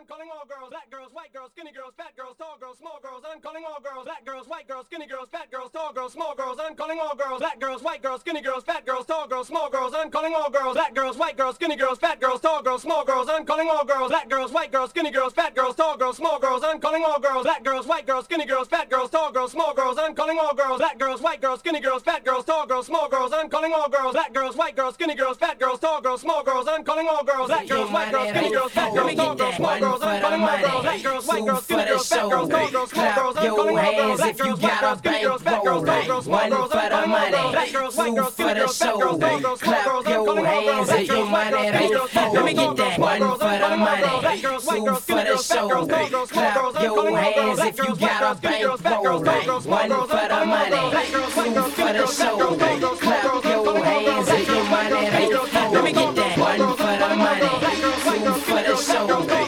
I'm calling all girls, black girls, white girls, skinny girls, fat girls, tall girls, small girls. I'm calling all girls, black girls, white girls, skinny girls, fat girls, tall girls, small girls. I'm calling all girls, black girls, white girls, skinny girls, fat girls, tall girls, small girls. I'm calling all girls, black girls, white girls, skinny girls, fat girls, tall girls, small girls. I'm calling all girls, black girls, white girls, skinny girls, fat girls, tall girls, small girls. I'm calling all girls, black girls, white girls, skinny girls, fat girls, tall girls, small girls. I'm calling all girls, black girls, white girls, skinny girls, fat girls, tall girls, small girls. I'm calling all girls, black girls, white girls, skinny girls, fat girls, tall girls, small girls. I'm calling all girls, black girls, white girls, skinny girls, fat girls, tall girls, small girls. I'm calling all girls, black girls, white girls, skinny girls, fat girls, tall girls, small girls. I'm calling all girls, black girls, white girls, skinny girls, fat girls, tall girls, small girls. I'm calling all girls, black girls, white girls, skinny girls, fat girls, tall girls, small girls. I'm calling all girls, black girls, white girls, skinny girls, fat girls, Let me get that. One for the money, two for the show. Clap your hands if you got a bankroll. One for the money, two for the show. Clap your hands if you money. Let me get that one for the money, two for the show. Clap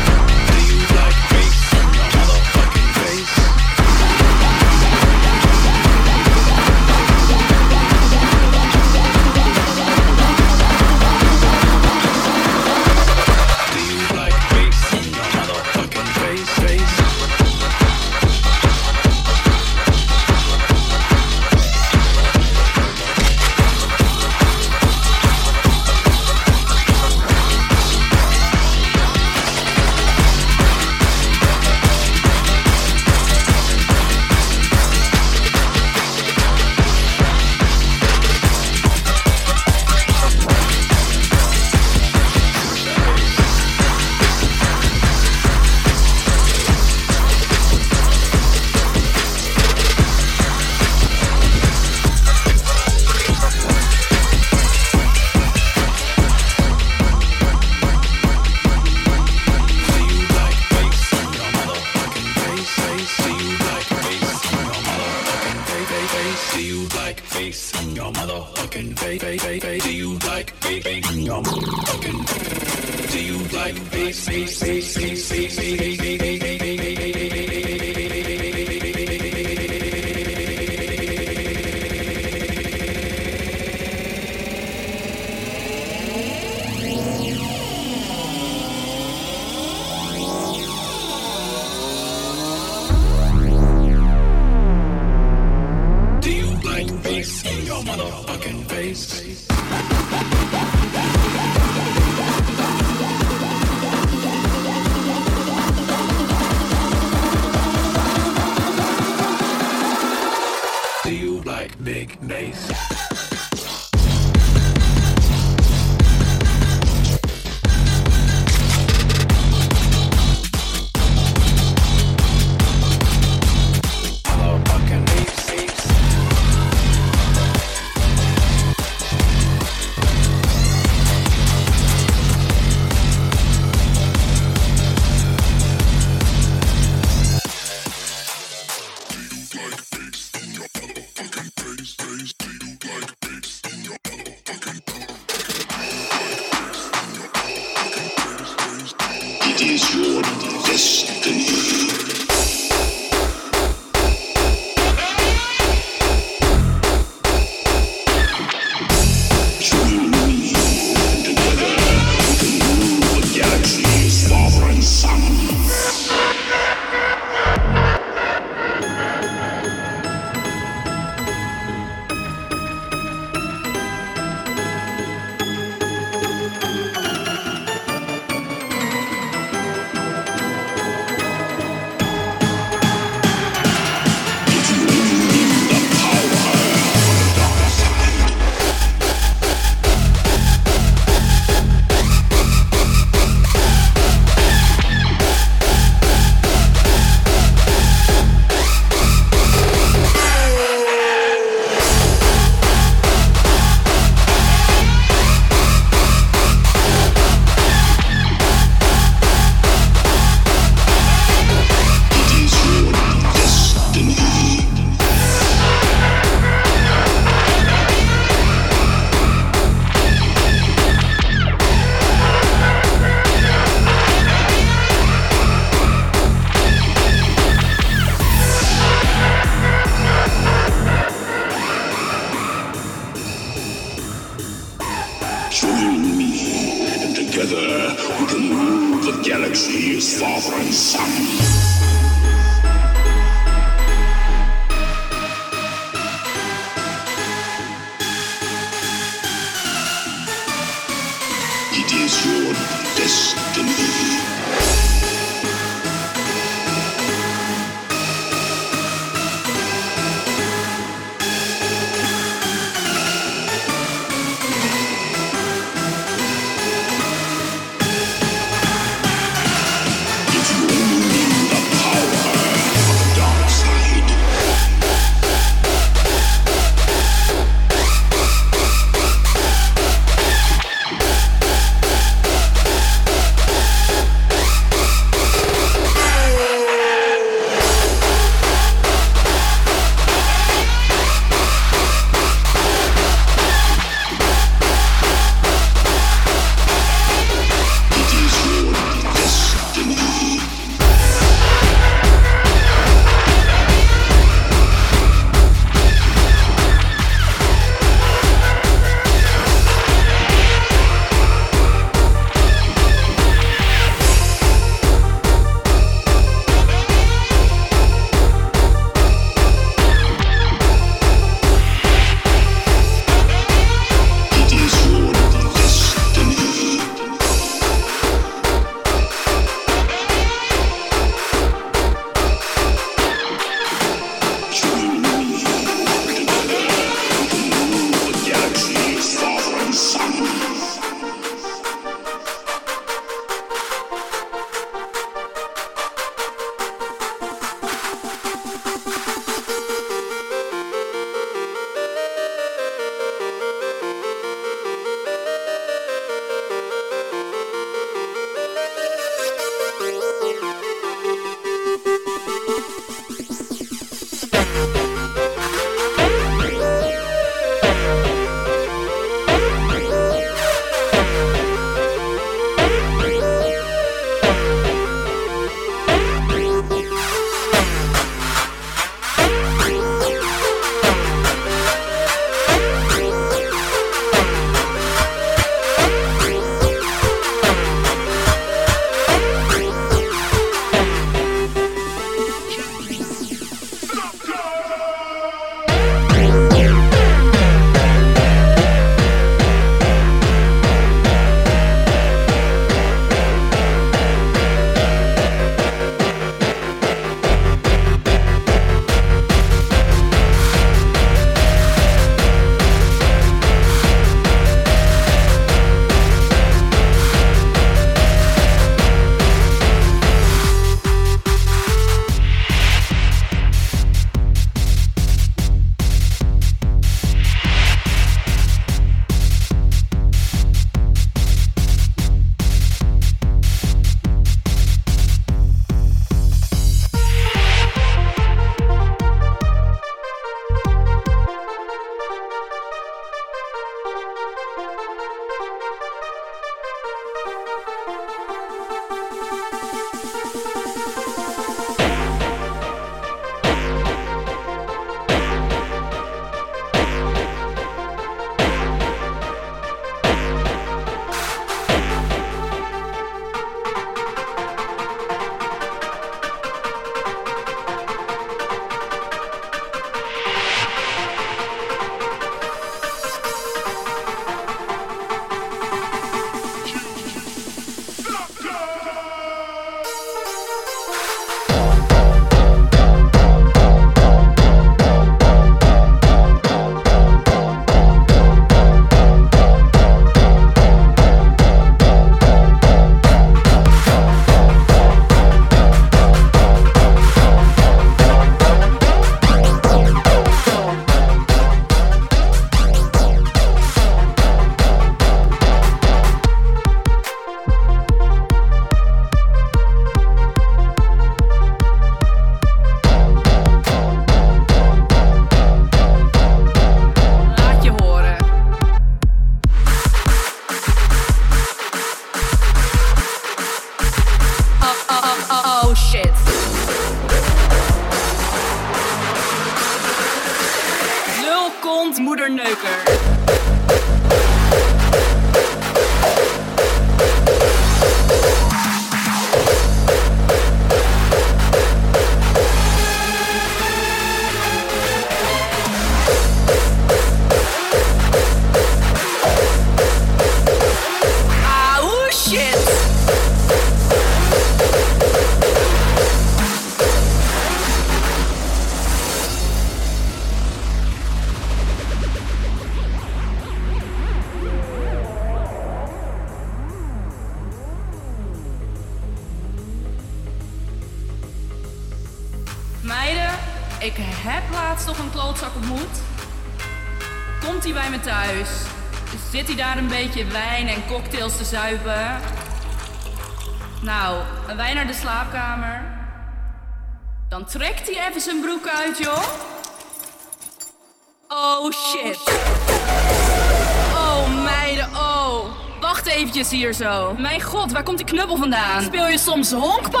soms honkbal?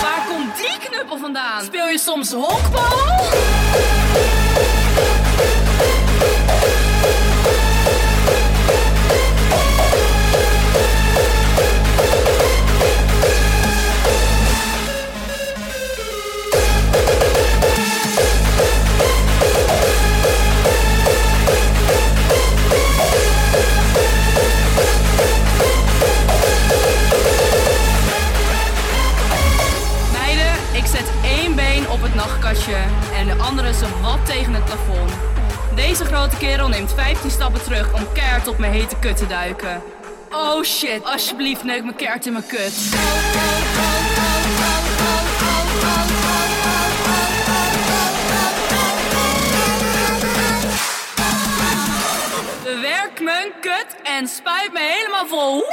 Waar komt die knuppel vandaan? Speel je soms honkbal? Wat tegen het plafond. Deze grote kerel neemt 15 stappen terug om keihard op mijn hete kut te duiken. Oh shit, alsjeblieft neuk me keihard in mijn kut. Bewerk mijn kut en spuit me helemaal vol.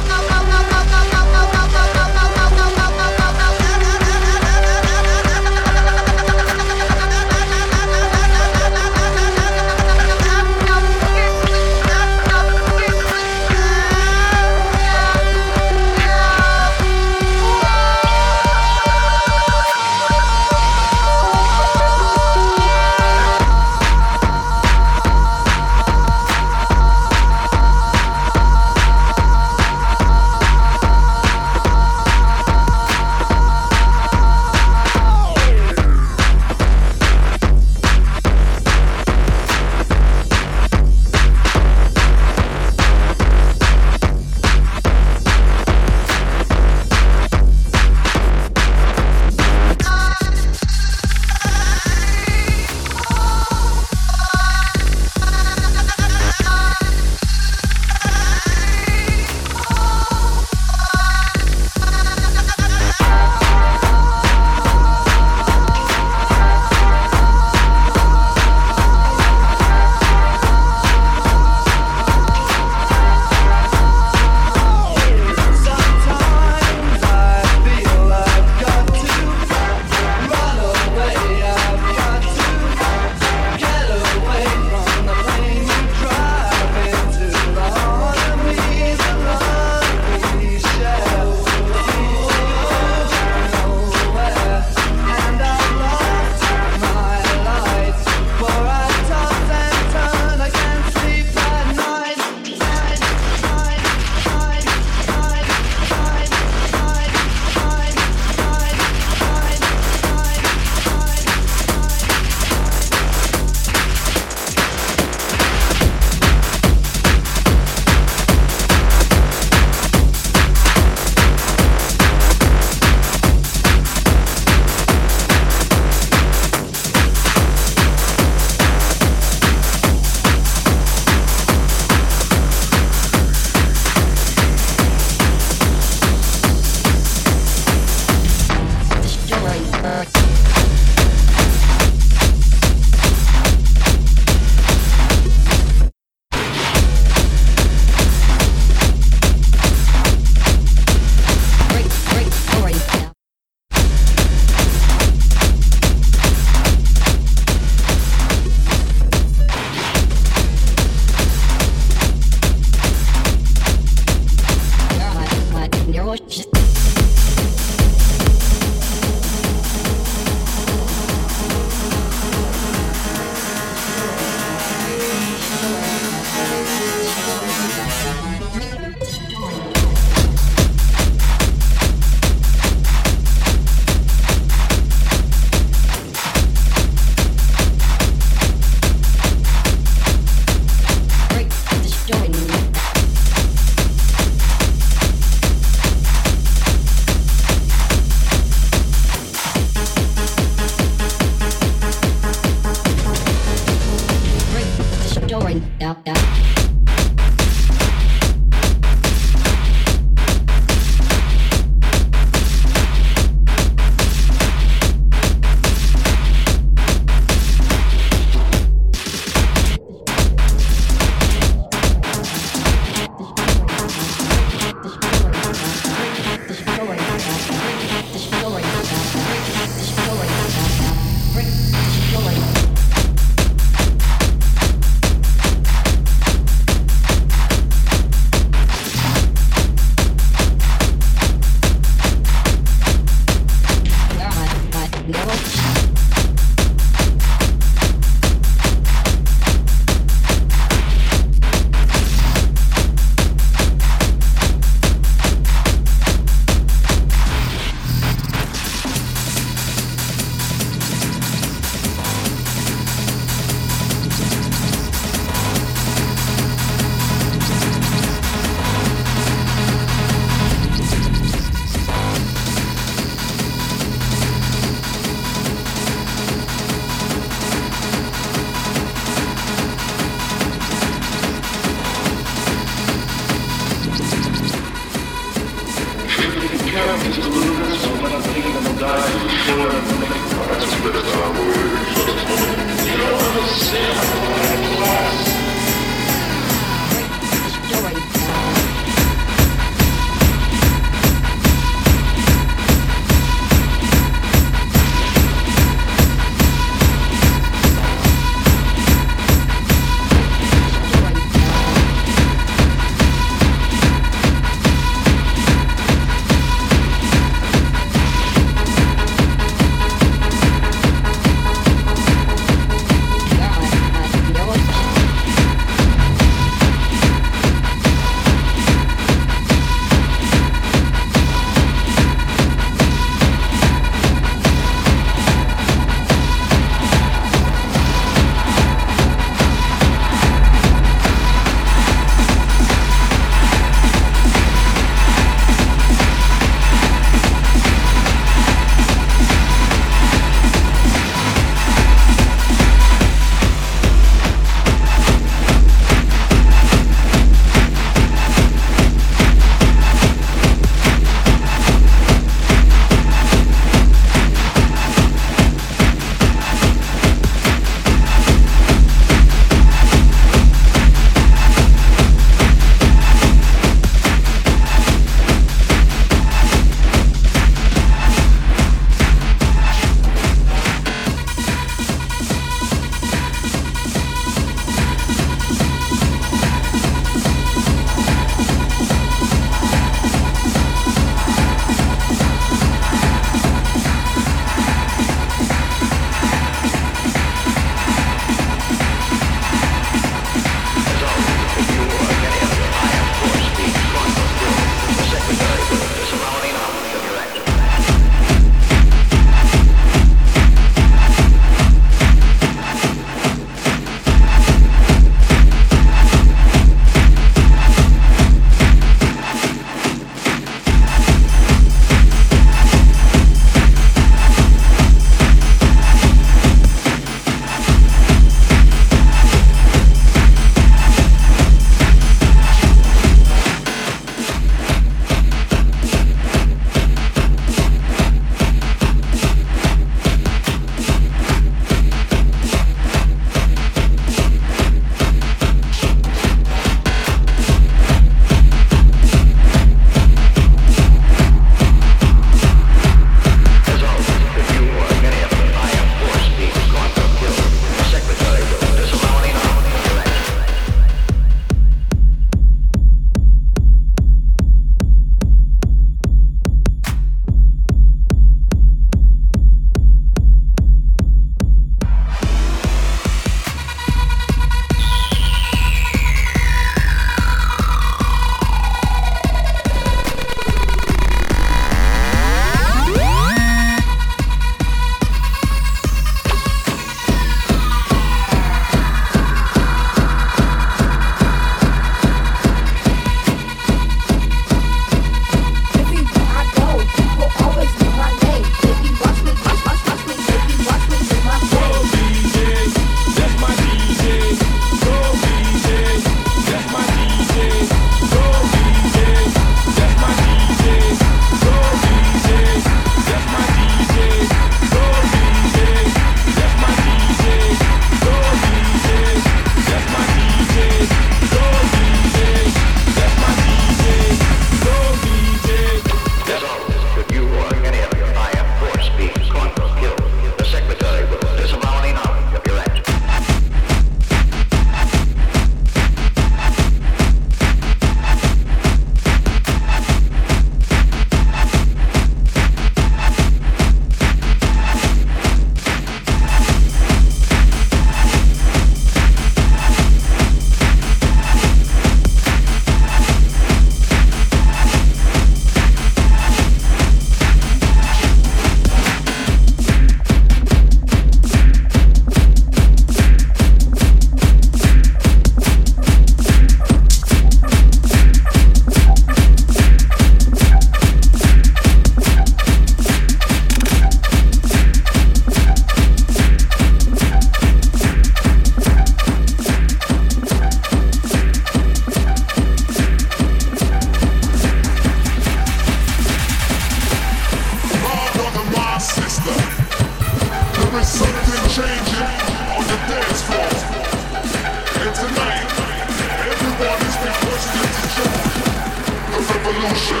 Revolution.